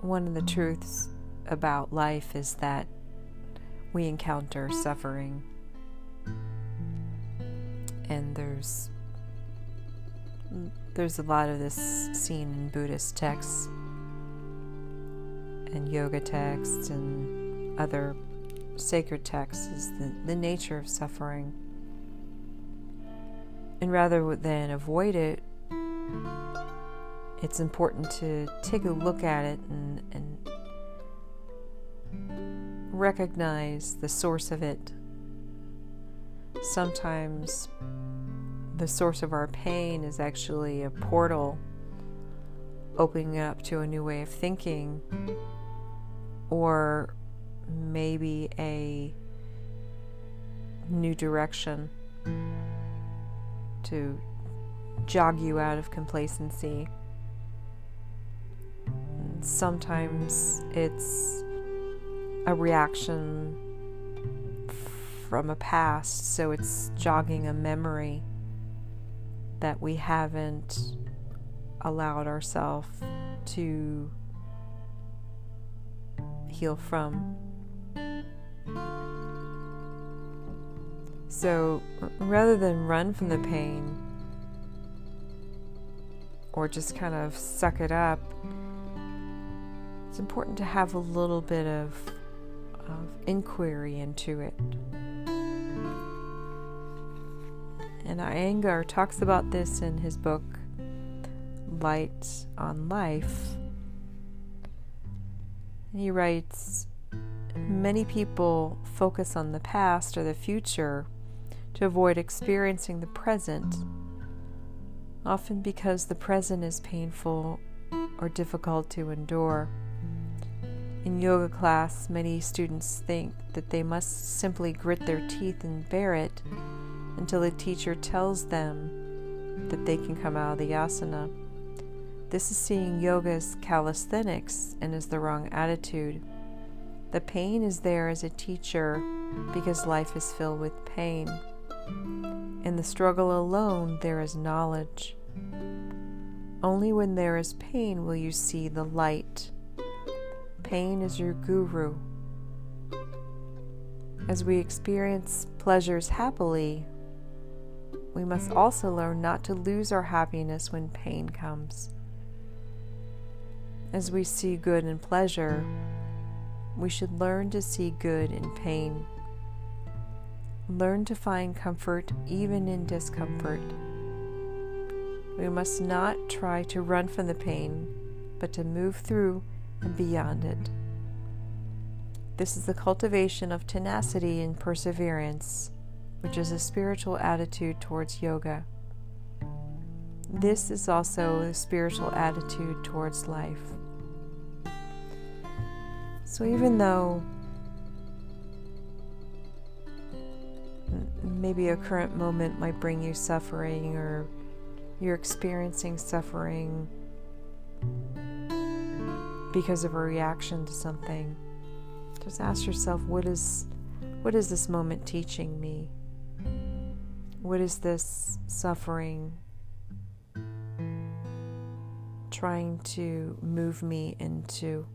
one of the truths about life is that we encounter suffering. And there's there's a lot of this seen in Buddhist texts and yoga texts and other sacred texts is the, the nature of suffering. And rather than avoid it, it's important to take a look at it and, and recognize the source of it. Sometimes the source of our pain is actually a portal opening up to a new way of thinking, or maybe a new direction to jog you out of complacency. Sometimes it's a reaction from a past, so it's jogging a memory that we haven't allowed ourselves to heal from. So rather than run from the pain or just kind of suck it up, it's important to have a little bit of, of inquiry into it. And Iyengar talks about this in his book, Light on Life. And he writes Many people focus on the past or the future to avoid experiencing the present, often because the present is painful or difficult to endure. In yoga class, many students think that they must simply grit their teeth and bear it until the teacher tells them that they can come out of the asana. This is seeing yoga as calisthenics and is the wrong attitude. The pain is there as a teacher because life is filled with pain. In the struggle alone, there is knowledge. Only when there is pain will you see the light. Pain is your guru. As we experience pleasures happily, we must also learn not to lose our happiness when pain comes. As we see good in pleasure, we should learn to see good in pain. Learn to find comfort even in discomfort. We must not try to run from the pain, but to move through and beyond it. This is the cultivation of tenacity and perseverance, which is a spiritual attitude towards yoga. This is also a spiritual attitude towards life. So even though maybe a current moment might bring you suffering or you're experiencing suffering because of a reaction to something, just ask yourself what is what is this moment teaching me? What is this suffering trying to move me into?